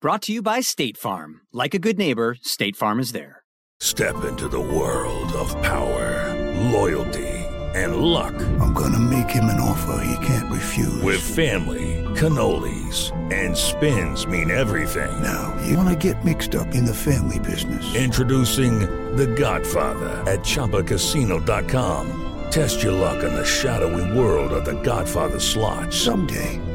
Brought to you by State Farm. Like a good neighbor, State Farm is there. Step into the world of power, loyalty, and luck. I'm going to make him an offer he can't refuse. With family, cannolis, and spins mean everything. Now, you want to get mixed up in the family business? Introducing The Godfather at Chumbacasino.com. Test your luck in the shadowy world of The Godfather slot. Someday.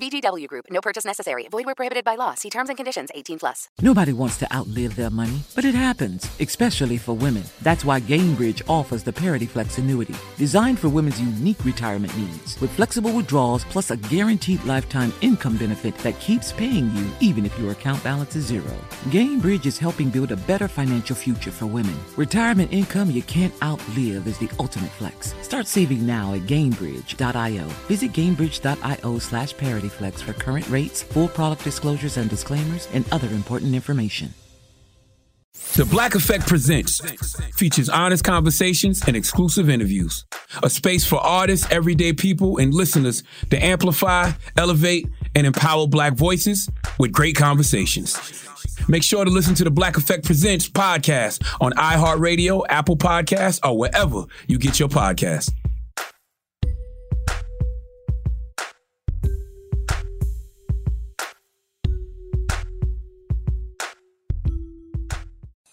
VGW Group. No purchase necessary. Void where prohibited by law. See terms and conditions 18 plus. Nobody wants to outlive their money, but it happens, especially for women. That's why Gainbridge offers the Parity Flex annuity, designed for women's unique retirement needs. With flexible withdrawals plus a guaranteed lifetime income benefit that keeps paying you even if your account balance is zero. Gainbridge is helping build a better financial future for women. Retirement income you can't outlive is the ultimate flex. Start saving now at Gainbridge.io. Visit Gainbridge.io slash ParityFlex for current rates, full product disclosures and disclaimers, and other important information. The Black Effect Presents features honest conversations and exclusive interviews. A space for artists, everyday people, and listeners to amplify, elevate, and empower Black voices with great conversations. Make sure to listen to the Black Effect Presents podcast on iHeartRadio, Apple Podcasts, or wherever you get your podcasts.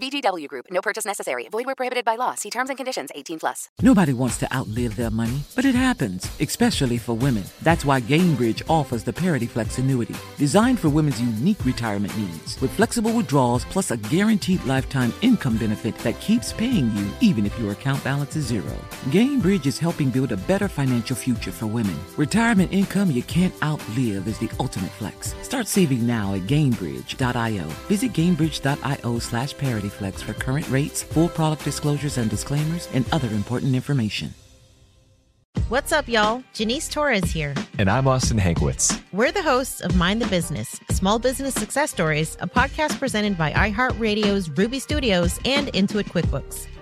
VGW Group. No purchase necessary. Void where prohibited by law. See terms and conditions. 18 plus. Nobody wants to outlive their money, but it happens, especially for women. That's why Gainbridge offers the Parity Flex annuity, designed for women's unique retirement needs, with flexible withdrawals plus a guaranteed lifetime income benefit that keeps paying you even if your account balance is zero. Gainbridge is helping build a better financial future for women. Retirement income you can't outlive is the ultimate flex. Start saving now at Gainbridge.io. Visit Gainbridge.io slash ParityFlex for current rates, full product disclosures and disclaimers, and other important information. What's up, y'all? Janice Torres here. And I'm Austin Hankwitz. We're the hosts of Mind the Business Small Business Success Stories, a podcast presented by iHeartRadio's Ruby Studios and Intuit QuickBooks.